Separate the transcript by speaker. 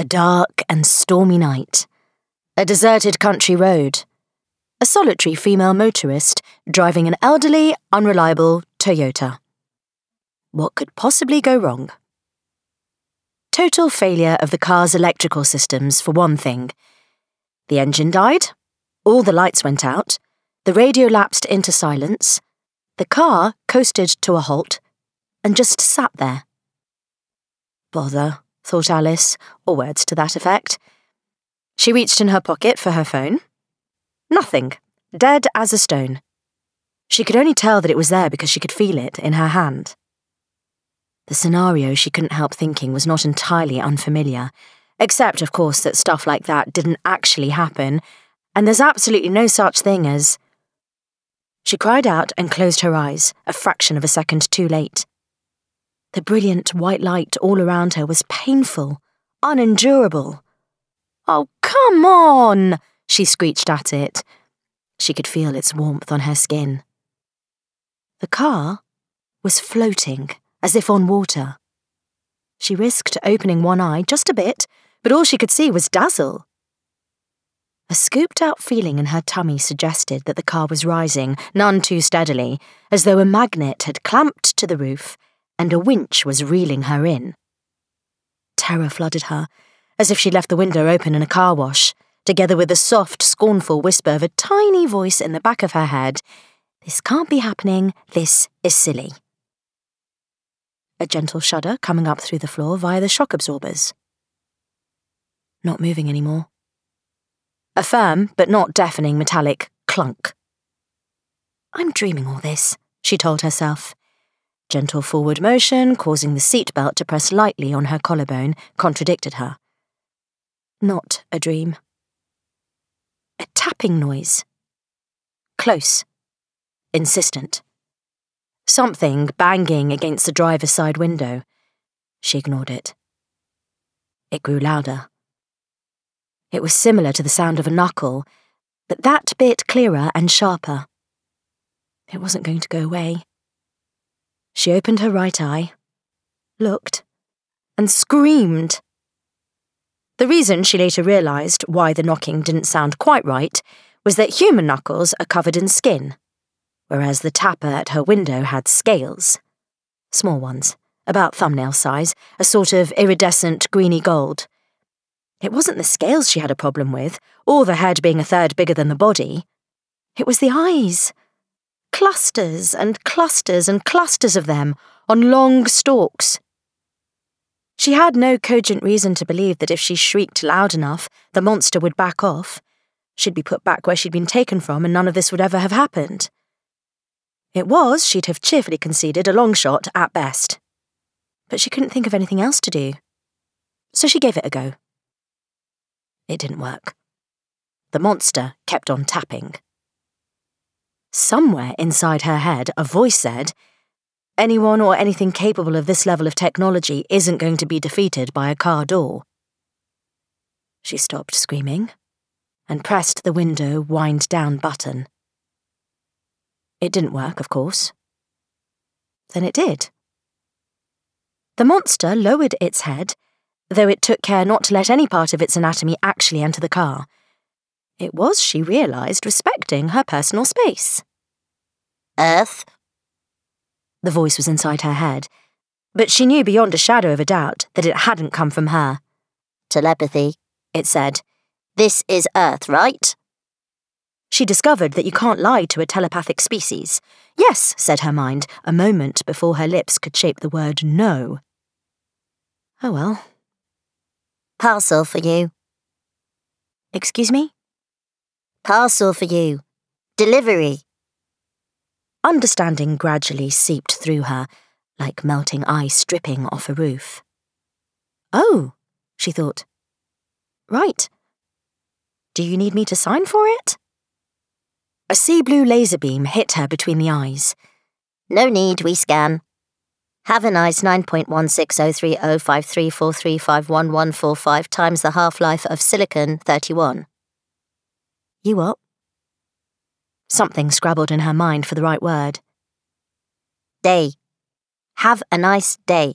Speaker 1: A dark and stormy night. A deserted country road. A solitary female motorist driving an elderly, unreliable Toyota. What could possibly go wrong? Total failure of the car's electrical systems, for one thing. The engine died, all the lights went out, the radio lapsed into silence, the car coasted to a halt, and just sat there. Bother, thought Alice, or words to that effect. She reached in her pocket for her phone. Nothing. Dead as a stone. She could only tell that it was there because she could feel it in her hand. The scenario she couldn't help thinking was not entirely unfamiliar, except, of course, that stuff like that didn't actually happen, and there's absolutely no such thing as. She cried out and closed her eyes, a fraction of a second too late. The brilliant white light all around her was painful, unendurable. Oh, come on, she screeched at it. She could feel its warmth on her skin. The car was floating, as if on water. She risked opening one eye just a bit, but all she could see was dazzle. A scooped out feeling in her tummy suggested that the car was rising, none too steadily, as though a magnet had clamped to the roof and a winch was reeling her in. Terror flooded her, as if she'd left the window open in a car wash, together with the soft, scornful whisper of a tiny voice in the back of her head This can't be happening, this is silly. A gentle shudder coming up through the floor via the shock absorbers. Not moving anymore. A firm, but not deafening metallic clunk. I'm dreaming all this, she told herself. Gentle forward motion, causing the seatbelt to press lightly on her collarbone, contradicted her. Not a dream. A tapping noise. Close. Insistent. Something banging against the driver's side window. She ignored it. It grew louder. It was similar to the sound of a knuckle, but that bit clearer and sharper. It wasn't going to go away. She opened her right eye, looked, and screamed. The reason she later realised why the knocking didn't sound quite right was that human knuckles are covered in skin, whereas the tapper at her window had scales. Small ones, about thumbnail size, a sort of iridescent greeny gold. It wasn't the scales she had a problem with, or the head being a third bigger than the body. It was the eyes clusters and clusters and clusters of them on long stalks. She had no cogent reason to believe that if she shrieked loud enough, the monster would back off. She'd be put back where she'd been taken from, and none of this would ever have happened. It was, she'd have cheerfully conceded, a long shot at best. But she couldn't think of anything else to do. So she gave it a go. It didn't work. The monster kept on tapping. Somewhere inside her head, a voice said, Anyone or anything capable of this level of technology isn't going to be defeated by a car door. She stopped screaming and pressed the window wind down button. It didn't work, of course. Then it did. The monster lowered its head, though it took care not to let any part of its anatomy actually enter the car. It was, she realised, respecting her personal space.
Speaker 2: Earth?
Speaker 1: The voice was inside her head, but she knew beyond a shadow of a doubt that it hadn't come from her.
Speaker 2: Telepathy, it said. This is Earth, right?
Speaker 1: She discovered that you can't lie to a telepathic species. Yes, said her mind, a moment before her lips could shape the word no. Oh well.
Speaker 2: Parcel for you.
Speaker 1: Excuse me?
Speaker 2: Parcel for you. Delivery.
Speaker 1: Understanding gradually seeped through her, like melting ice dripping off a roof. Oh, she thought. Right. Do you need me to sign for it? A sea blue laser beam hit her between the eyes.
Speaker 2: No need, we scan. Have a nice 9.160305343511145 times the half life of silicon 31.
Speaker 1: You what? Something scrabbled in her mind for the right word.
Speaker 2: Day. Have a nice day.